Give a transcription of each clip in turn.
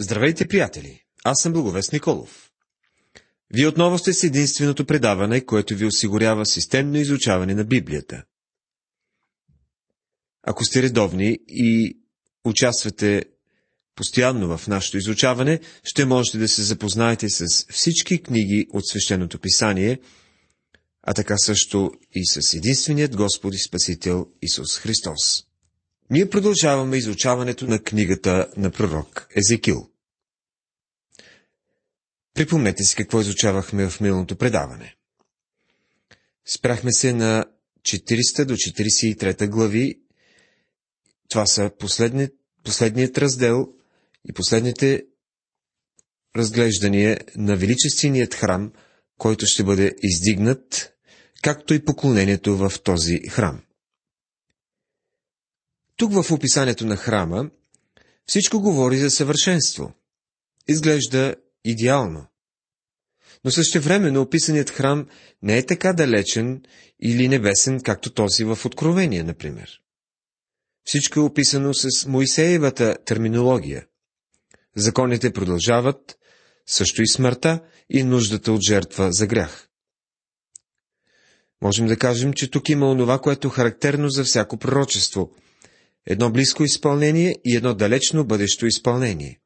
Здравейте, приятели! Аз съм Благовест Николов. Вие отново сте с единственото предаване, което ви осигурява системно изучаване на Библията. Ако сте редовни и участвате постоянно в нашето изучаване, ще можете да се запознаете с всички книги от Свещеното писание, а така също и с единственият Господ и Спасител Исус Христос. Ние продължаваме изучаването на книгата на пророк Езекил. Припомнете си какво изучавахме в миналото предаване. Спряхме се на 40 до 43 глави. Това са последни, последният раздел и последните разглеждания на величественият храм, който ще бъде издигнат, както и поклонението в този храм. Тук в описанието на храма всичко говори за съвършенство. Изглежда идеално. Но същевременно описаният храм не е така далечен или небесен, както този в Откровение, например. Всичко е описано с Моисеевата терминология. Законите продължават, също и смъртта и нуждата от жертва за грях. Можем да кажем, че тук има онова, което е характерно за всяко пророчество. Едно близко изпълнение и едно далечно бъдещо изпълнение.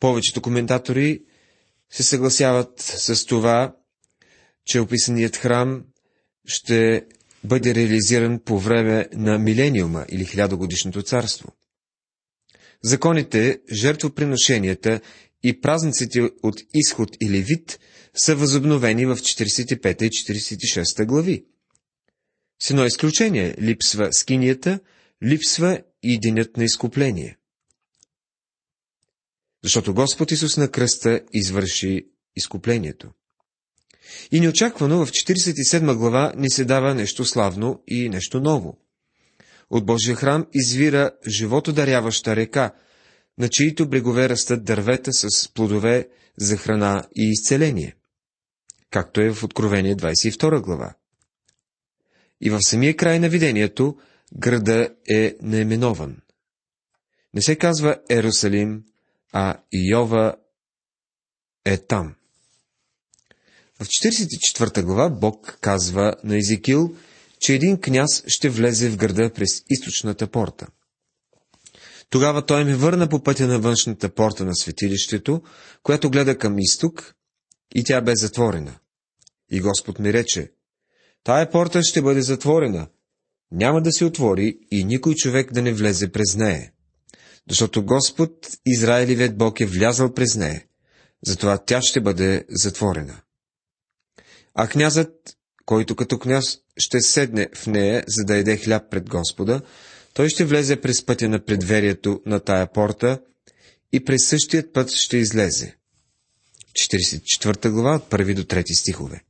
Повечето коментатори се съгласяват с това, че описаният храм ще бъде реализиран по време на милениума или хилядогодишното царство. Законите, жертвоприношенията и празниците от изход или вид са възобновени в 45 и 46 глави. С едно изключение липсва скинията, липсва и денят на изкупление. Защото Господ Исус на кръста извърши изкуплението. И неочаквано в 47 глава ни се дава нещо славно и нещо ново. От Божия храм извира живото даряваща река, на чието брегове растат дървета с плодове за храна и изцеление, както е в Откровение 22 глава. И в самия край на видението града е наименован. Не се казва Ерусалим, а Иова е там. В 44 глава Бог казва на Езекил, че един княз ще влезе в града през източната порта. Тогава той ме върна по пътя на външната порта на светилището, която гледа към изток, и тя бе затворена. И Господ ми рече, тая порта ще бъде затворена, няма да се отвори и никой човек да не влезе през нея защото Господ, Израилевият Бог е влязал през нея, затова тя ще бъде затворена. А князът, който като княз ще седне в нея, за да еде хляб пред Господа, той ще влезе през пътя на предверието на тая порта и през същият път ще излезе. 44 глава от 1 до 3 стихове.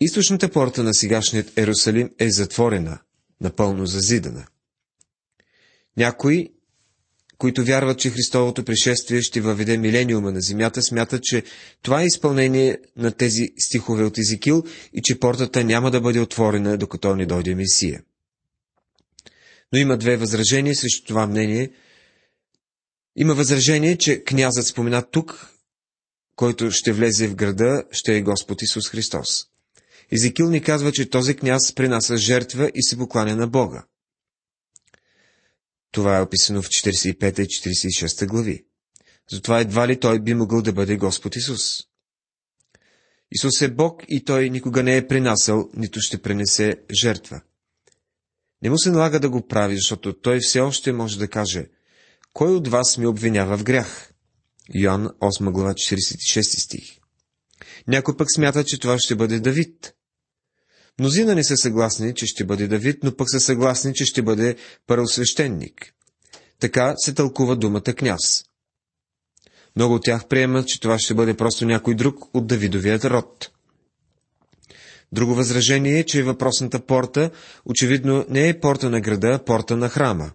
Източната порта на сегашният Ерусалим е затворена, напълно зазидана – някои, които вярват, че Христовото пришествие ще въведе милениума на земята, смятат, че това е изпълнение на тези стихове от Езикил и че портата няма да бъде отворена, докато не дойде Месия. Но има две възражения срещу това мнение. Има възражение, че князът споменат тук, който ще влезе в града, ще е Господ Исус Христос. Езекил ни казва, че този княз принася жертва и се покланя на Бога. Това е описано в 45 и 46 глави. Затова едва ли той би могъл да бъде Господ Исус. Исус е Бог и той никога не е принасял, нито ще пренесе жертва. Не му се налага да го прави, защото той все още може да каже, кой от вас ми обвинява в грях? Йоан 8 глава 46 стих. Някой пък смята, че това ще бъде Давид. Мнозина не са съгласни, че ще бъде Давид, но пък са съгласни, че ще бъде първосвещеник. Така се тълкува думата княз. Много от тях приемат, че това ще бъде просто някой друг от Давидовият род. Друго възражение е, че въпросната порта очевидно не е порта на града, а порта на храма.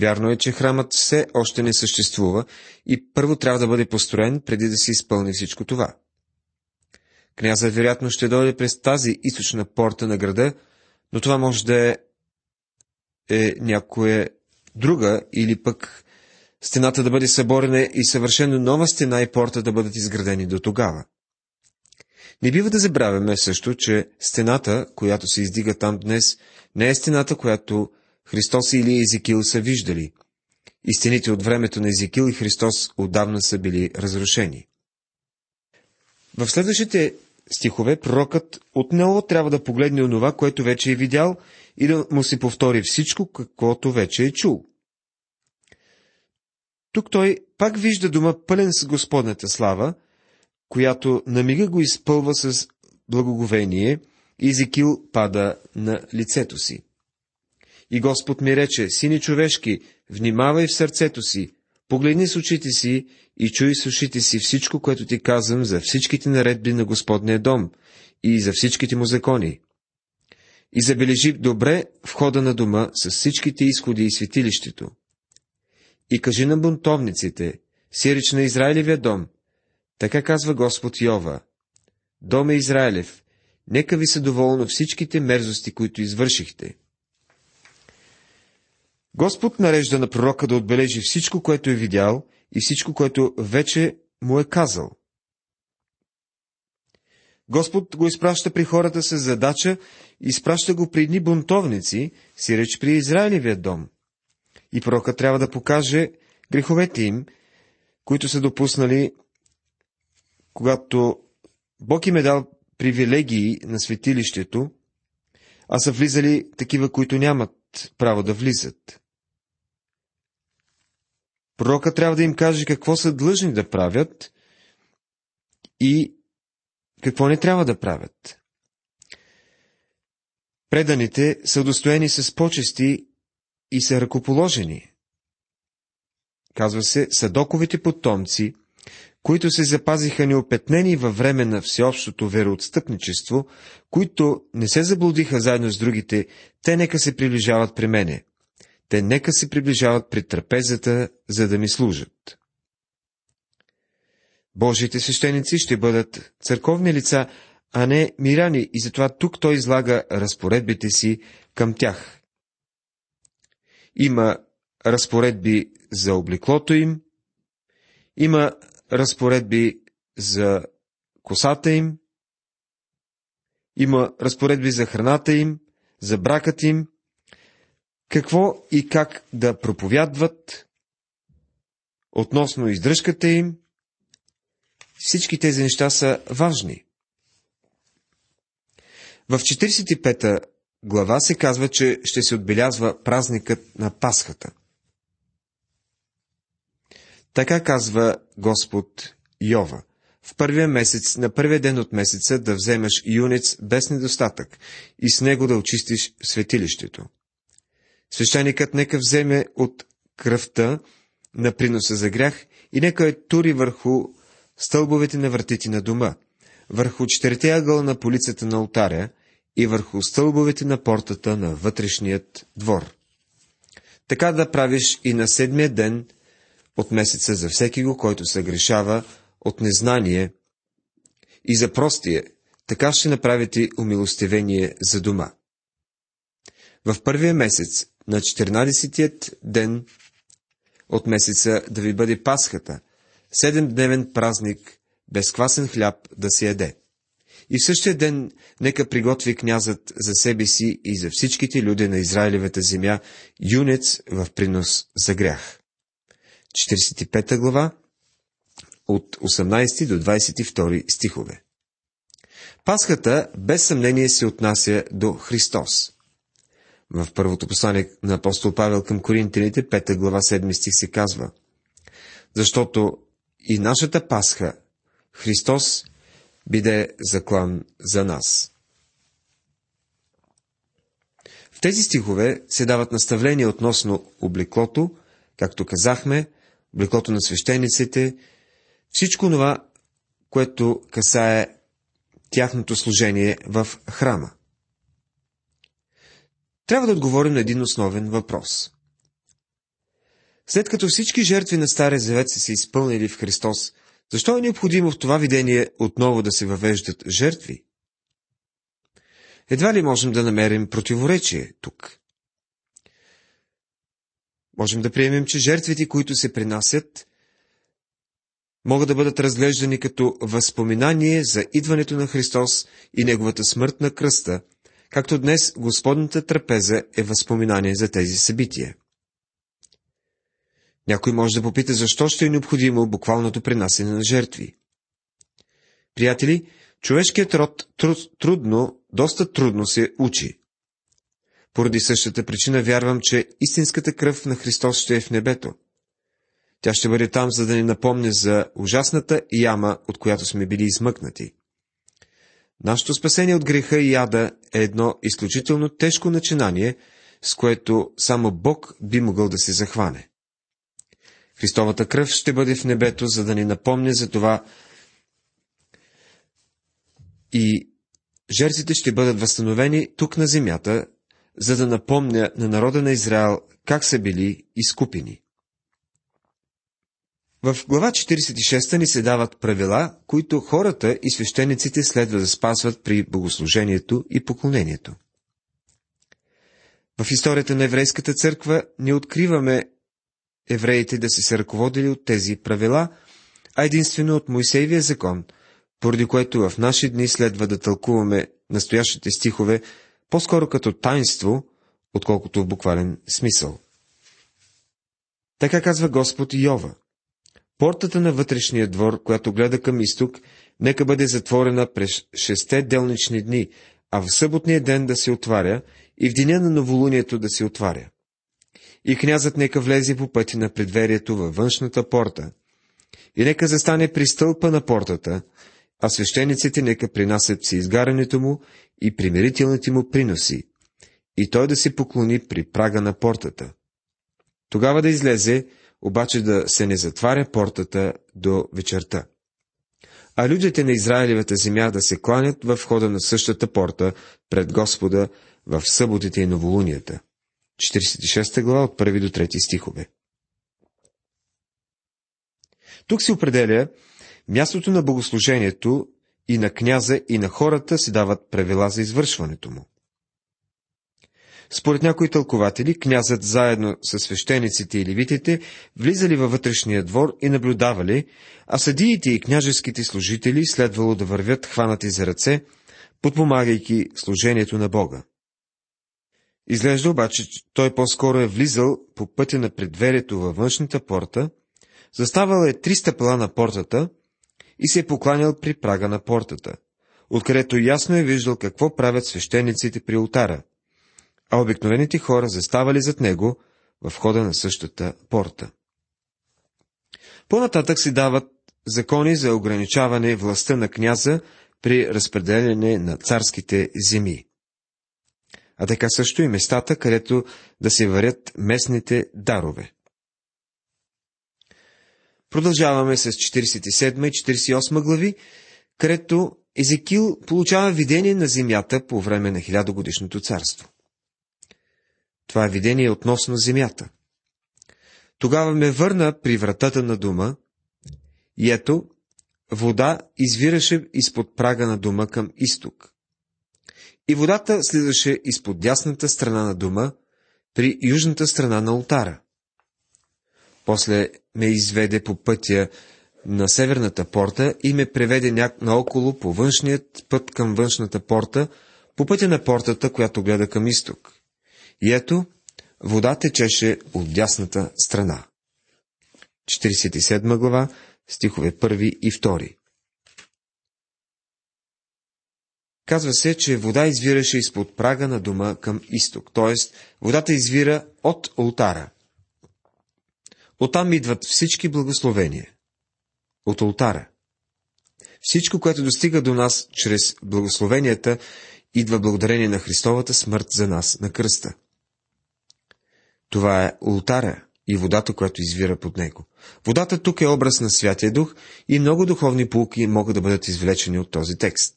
Вярно е, че храмът все още не съществува и първо трябва да бъде построен, преди да се изпълни всичко това. Князът вероятно ще дойде през тази източна порта на града, но това може да е, е някое друга или пък стената да бъде съборена и съвършено нова стена и порта да бъдат изградени до тогава. Не бива да забравяме също, че стената, която се издига там днес, не е стената, която Христос или Езекил са виждали. И стените от времето на Езекил и Христос отдавна са били разрушени. В следващите стихове пророкът отново трябва да погледне онова, което вече е видял и да му се повтори всичко, каквото вече е чул. Тук той пак вижда дома пълен с Господната слава, която на мига го изпълва с благоговение и Езекил пада на лицето си. И Господ ми рече, сини човешки, внимавай в сърцето си, погледни с очите си и чуй с ушите си всичко, което ти казвам за всичките наредби на Господния дом и за всичките му закони. И забележи добре входа на дома с всичките изходи и светилището. И кажи на бунтовниците, сирич на Израилевия дом, така казва Господ Йова. Доме Израилев, нека ви са доволно всичките мерзости, които извършихте. Господ нарежда на пророка да отбележи всичко, което е видял и всичко, което вече му е казал. Господ го изпраща при хората с задача, изпраща го при едни бунтовници, си реч при Израилевия дом. И пророка трябва да покаже греховете им, които са допуснали, когато Бог им е дал привилегии на светилището, а са влизали такива, които нямат право да влизат. Пророка трябва да им каже какво са длъжни да правят и какво не трябва да правят. Преданите са удостоени с почести и са ръкоположени. Казва се, садоковите потомци, които се запазиха неопетнени във време на всеобщото вероотстъпничество, които не се заблудиха заедно с другите, те нека се приближават при мене те нека се приближават при трапезата, за да ми служат. Божите свещеници ще бъдат църковни лица, а не миряни, и затова тук той излага разпоредбите си към тях. Има разпоредби за облеклото им, има разпоредби за косата им, има разпоредби за храната им, за бракът им, какво и как да проповядват, относно издръжката им. Всички тези неща са важни. В 45-та глава се казва, че ще се отбелязва празникът на Пасхата. Така казва Господ Йова. В първия месец, на първия ден от месеца, да вземеш юнец без недостатък и с него да очистиш светилището. Свещеникът нека вземе от кръвта на приноса за грях и нека е тури върху стълбовете на вратите на дома, върху четирите ъгъла на полицата на алтаря и върху стълбовете на портата на вътрешният двор. Така да правиш и на седмия ден от месеца за всеки го, който се грешава от незнание и за простие, така ще направите умилостивение за дома. В първия месец на 14-тият ден от месеца да ви бъде Пасхата, седемдневен празник, без квасен хляб да се яде. И в същия ден нека приготви князът за себе си и за всичките люди на Израилевата земя юнец в принос за грях. 45 глава от 18 до 22 стихове. Пасхата без съмнение се отнася до Христос. В първото послание на апостол Павел към Коринтините, 5 глава 7 стих се казва Защото и нашата Пасха, Христос, биде заклан за нас. В тези стихове се дават наставления относно облеклото, както казахме, облеклото на свещениците, всичко това, което касае тяхното служение в храма трябва да отговорим на един основен въпрос. След като всички жертви на Стария Завет са се изпълнили в Христос, защо е необходимо в това видение отново да се въвеждат жертви? Едва ли можем да намерим противоречие тук? Можем да приемем, че жертвите, които се принасят, могат да бъдат разглеждани като възпоминание за идването на Христос и Неговата смърт на кръста, както днес Господната трапеза е възпоминание за тези събития. Някой може да попита, защо ще е необходимо буквалното принасене на жертви. Приятели, човешкият род труд, трудно, доста трудно се учи. Поради същата причина вярвам, че истинската кръв на Христос ще е в небето. Тя ще бъде там, за да ни напомня за ужасната яма, от която сме били измъкнати. Нашето спасение от греха и яда е едно изключително тежко начинание, с което само Бог би могъл да се захване. Христовата кръв ще бъде в небето, за да ни напомня за това и жертвите ще бъдат възстановени тук на земята, за да напомня на народа на Израел как са били изкупени. В глава 46 ни се дават правила, които хората и свещениците следва да спазват при богослужението и поклонението. В историята на еврейската църква не откриваме евреите да са се ръководили от тези правила, а единствено от Моисеевия закон, поради което в наши дни следва да тълкуваме настоящите стихове по-скоро като таинство, отколкото в буквален смисъл. Така казва Господ Йова. Портата на вътрешния двор, която гледа към изток, нека бъде затворена през шесте делнични дни, а в съботния ден да се отваря и в деня на новолунието да се отваря. И князът нека влезе по пъти на предверието във външната порта. И нека застане при стълпа на портата, а свещениците нека принасят си изгарянето му и примирителните му приноси, и той да се поклони при прага на портата. Тогава да излезе, обаче да се не затваря портата до вечерта. А людите на Израилевата земя да се кланят в входа на същата порта пред Господа в съботите и новолунията. 46 глава от 1 до 3 стихове. Тук се определя мястото на богослужението и на княза и на хората се дават правила за извършването му. Според някои тълкователи, князът заедно с свещениците и левитите влизали във вътрешния двор и наблюдавали, а съдиите и княжеските служители следвало да вървят хванати за ръце, подпомагайки служението на Бога. Изглежда обаче, че той по-скоро е влизал по пътя на предверието във външната порта, заставал е три стъпала на портата и се е покланял при прага на портата, откъдето ясно е виждал какво правят свещениците при ултара, а обикновените хора заставали зад него в хода на същата порта. По-нататък се дават закони за ограничаване властта на княза при разпределяне на царските земи. А така също и местата, където да се варят местните дарове. Продължаваме с 47 и 48 глави, където Езекил получава видение на земята по време на хилядогодишното царство. Това е видение относно земята. Тогава ме върна при вратата на дома и ето, вода извираше изпод прага на дома към изток. И водата слизаше изпод дясната страна на дома, при южната страна на ултара. После ме изведе по пътя на северната порта и ме преведе няк наоколо по външният път към външната порта, по пътя на портата, която гледа към изток. И ето, вода течеше от дясната страна. 47 глава, стихове 1 и 2. Казва се, че вода извираше изпод прага на дома към изток, т.е. водата извира от ултара. Оттам идват всички благословения. От ултара. Всичко, което достига до нас чрез благословенията, идва благодарение на Христовата смърт за нас на кръста. Това е ултара и водата, която извира под него. Водата тук е образ на Святия Дух и много духовни полки могат да бъдат извлечени от този текст.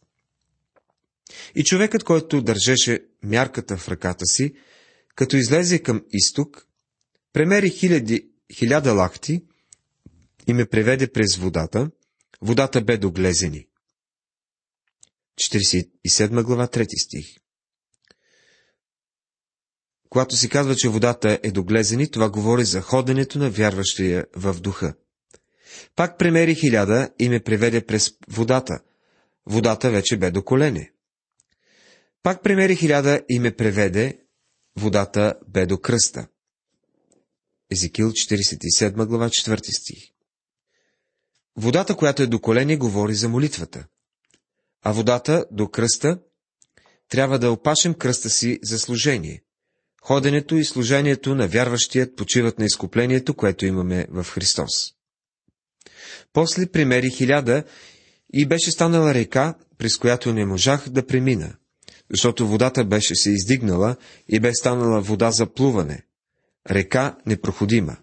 И човекът, който държеше мярката в ръката си, като излезе към изток, премери хиляди, хиляда лахти и ме преведе през водата. Водата бе до глезени. 47 глава, 3 стих. Когато си казва, че водата е доглезени, това говори за ходенето на вярващия в духа. Пак премери хиляда и ме преведе през водата. Водата вече бе до колене. Пак премери хиляда и ме преведе, водата бе до кръста. Езекил 47 глава 4 стих Водата, която е до колене, говори за молитвата. А водата до кръста трябва да опашем кръста си за служение. Ходенето и служението на вярващият почиват на изкуплението, което имаме в Христос. После примери хиляда и беше станала река, през която не можах да премина, защото водата беше се издигнала и бе станала вода за плуване. Река непроходима.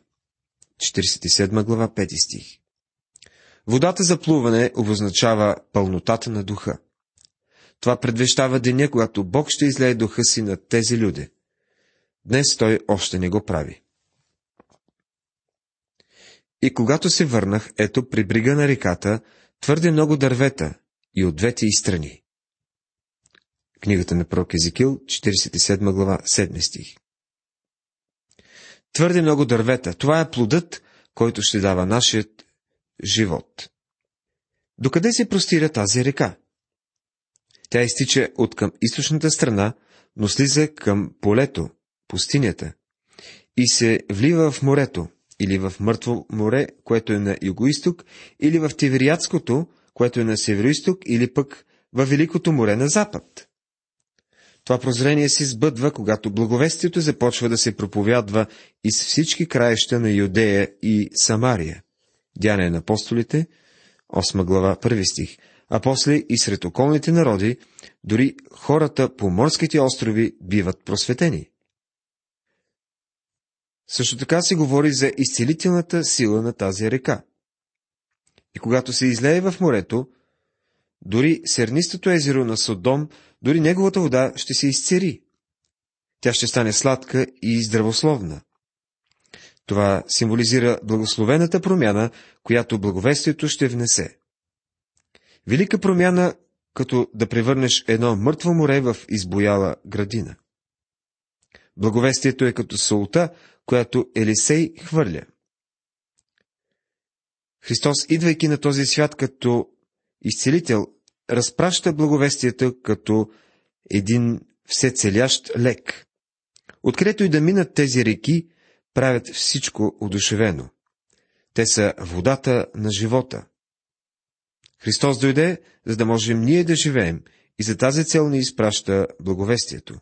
47 глава 5 стих Водата за плуване обозначава пълнотата на духа. Това предвещава деня, когато Бог ще излее духа си над тези люди. Днес той още не го прави. И когато се върнах, ето при брига на реката, твърде много дървета и от двете и страни. Книгата на пророк Езекил, 47 глава, 7 стих. Твърде много дървета. Това е плодът, който ще дава нашият живот. Докъде се простира тази река? Тя изтича от към източната страна, но слиза към полето, пустинята, и се влива в морето, или в Мъртво море, което е на югоисток, или в Тивериатското, което е на североисток, или пък в Великото море на запад. Това прозрение се сбъдва, когато благовестието започва да се проповядва из всички краища на Юдея и Самария. Дяне на апостолите, 8 глава, 1 стих, а после и сред околните народи, дори хората по морските острови биват просветени. Също така се говори за изцелителната сила на тази река. И когато се излее в морето, дори сернистото езеро на Содом, дори неговата вода ще се изцери. Тя ще стане сладка и здравословна. Това символизира благословената промяна, която благовестието ще внесе. Велика промяна, като да превърнеш едно мъртво море в избояла градина. Благовестието е като солта, която Елисей хвърля. Христос, идвайки на този свят като изцелител, разпраща благовестието като един всецелящ лек. Откъдето и да минат тези реки, правят всичко удушевено. Те са водата на живота. Христос дойде, за да можем ние да живеем, и за тази цел ни изпраща благовестието.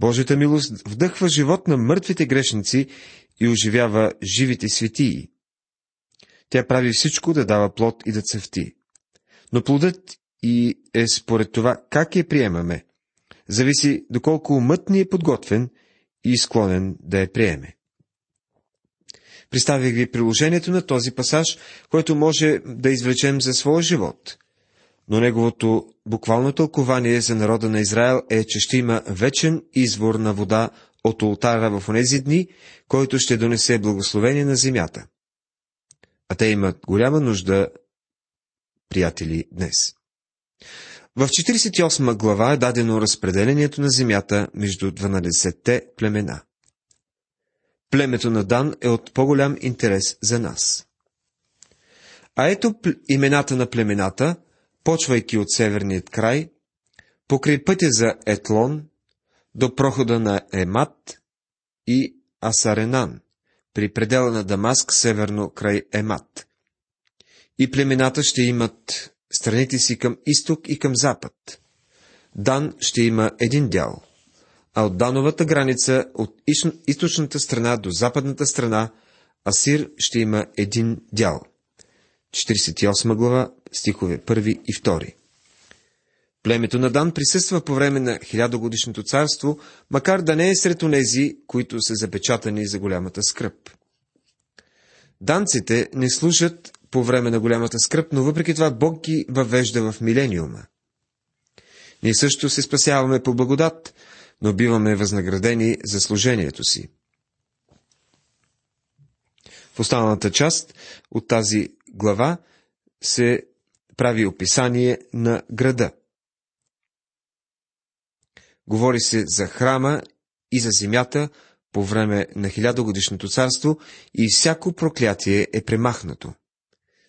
Божията милост вдъхва живот на мъртвите грешници и оживява живите светии. Тя прави всичко да дава плод и да цъфти. Но плодът и е според това как я приемаме. Зависи доколко умът ни е подготвен и склонен да я приеме. Представих ви приложението на този пасаж, който може да извлечем за своя живот. Но неговото буквално тълкование за народа на Израел е, че ще има вечен извор на вода от ултара в онези дни, който ще донесе благословение на земята. А те имат голяма нужда, приятели, днес. В 48 глава е дадено разпределението на земята между 12-те племена. Племето на Дан е от по-голям интерес за нас. А ето имената на племената, почвайки от северният край, покрай пътя за Етлон, до прохода на Емат и Асаренан, при предела на Дамаск, северно край Емат. И племената ще имат страните си към изток и към запад. Дан ще има един дял, а от Дановата граница, от източната страна до западната страна, Асир ще има един дял. 48 глава, стихове 1 и 2. Племето на Дан присъства по време на хилядогодишното царство, макар да не е сред онези, които са запечатани за голямата скръп. Данците не служат по време на голямата скръп, но въпреки това Бог ги въвежда в милениума. Ние също се спасяваме по благодат, но биваме възнаградени за служението си. В останалата част от тази глава се прави описание на града. Говори се за храма и за земята по време на хилядогодишното царство и всяко проклятие е премахнато.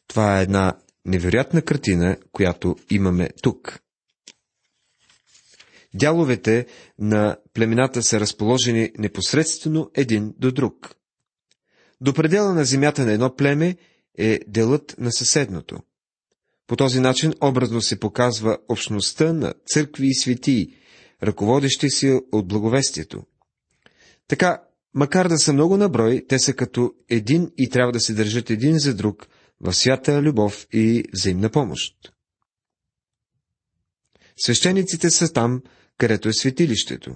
Това е една невероятна картина, която имаме тук. Дяловете на племената са разположени непосредствено един до друг. До предела на земята на едно племе е делът на съседното. По този начин образно се показва общността на църкви и светии, ръководещи се от благовестието. Така, макар да са много наброй, те са като един и трябва да се държат един за друг в свята любов и взаимна помощ. Свещениците са там, където е светилището.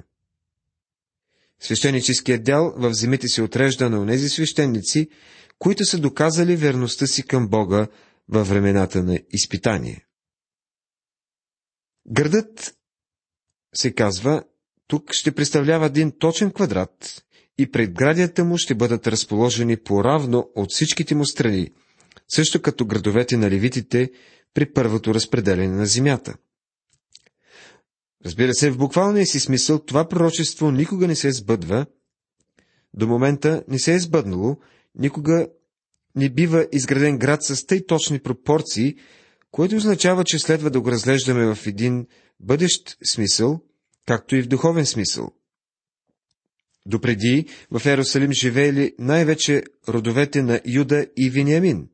Свещеническият дял в земите се отрежда на онези свещеници, които са доказали верността си към Бога във времената на изпитание. Градът, се казва, тук ще представлява един точен квадрат и предградията му ще бъдат разположени по-равно от всичките му страни, също като градовете на левитите при първото разпределение на земята. Разбира се, в буквалния си смисъл това пророчество никога не се сбъдва, до момента не се е сбъднало, никога не бива изграден град с тъй точни пропорции, което означава, че следва да го разглеждаме в един бъдещ смисъл, както и в духовен смисъл. Допреди в Ерусалим живеели най-вече родовете на Юда и Вениамин.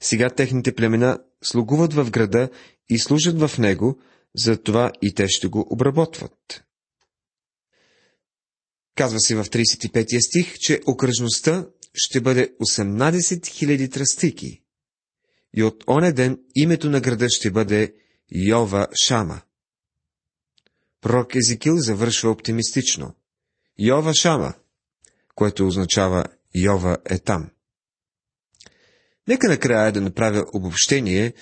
Сега техните племена слугуват в града и служат в него, затова и те ще го обработват. Казва се в 35 стих, че окръжността ще бъде 18 000 тръстики. И от оне ден името на града ще бъде Йова Шама. Пророк Езекил завършва оптимистично. Йова Шама, което означава Йова е там. Нека накрая да направя обобщение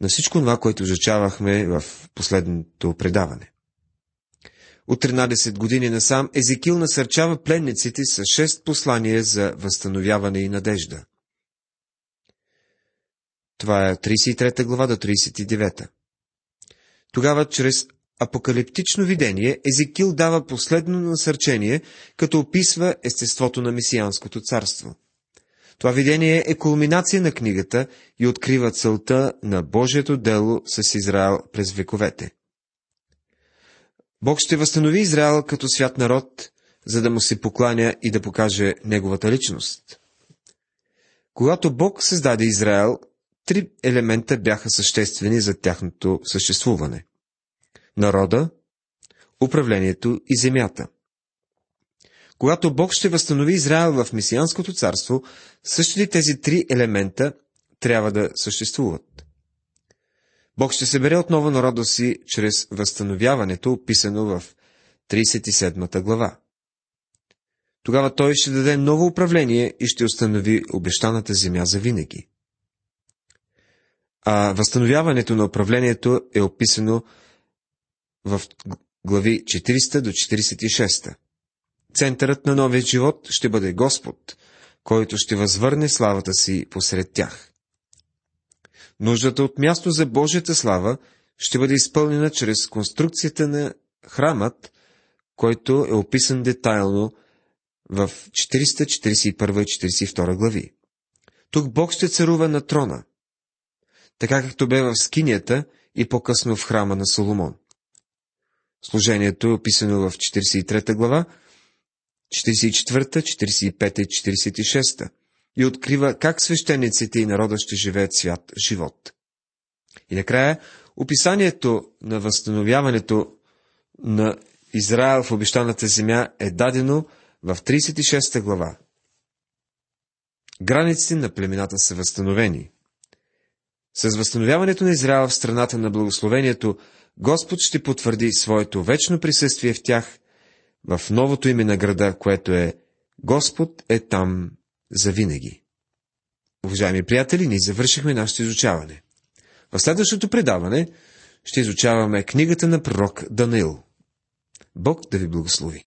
на всичко това, което изучавахме в последното предаване. От 13 години насам Езекил насърчава пленниците с 6 послания за възстановяване и надежда. Това е 33 глава до 39. Тогава, чрез апокалиптично видение, Езекил дава последно насърчение, като описва естеството на Месианското царство. Това видение е кулминация на книгата и открива целта на Божието дело с Израел през вековете. Бог ще възстанови Израел като свят народ, за да му се покланя и да покаже неговата личност. Когато Бог създаде Израел, три елемента бяха съществени за тяхното съществуване. Народа, управлението и земята. Когато Бог ще възстанови Израел в Месианското царство, същите тези три елемента трябва да съществуват. Бог ще събере отново народа си чрез възстановяването, описано в 37 глава. Тогава той ще даде ново управление и ще установи обещаната земя за винаги. А възстановяването на управлението е описано в глави 40 до 46. Центърът на новия живот ще бъде Господ, който ще възвърне славата си посред тях. Нуждата от място за Божията слава ще бъде изпълнена чрез конструкцията на храмът, който е описан детайлно в 441 и 42 глави. Тук Бог ще царува на трона, така както бе в скинията и по-късно в храма на Соломон. Служението е описано в 43 глава, 44, 45 и 46 и открива как свещениците и народа ще живеят свят живот. И накрая, описанието на възстановяването на Израел в обещаната земя е дадено в 36 глава. Границите на племената са възстановени. С възстановяването на Израел в страната на благословението, Господ ще потвърди своето вечно присъствие в тях в новото име на града, което е Господ е там завинаги. Уважаеми приятели, ние завършихме нашето изучаване. В следващото предаване ще изучаваме книгата на пророк Данаил. Бог да ви благослови.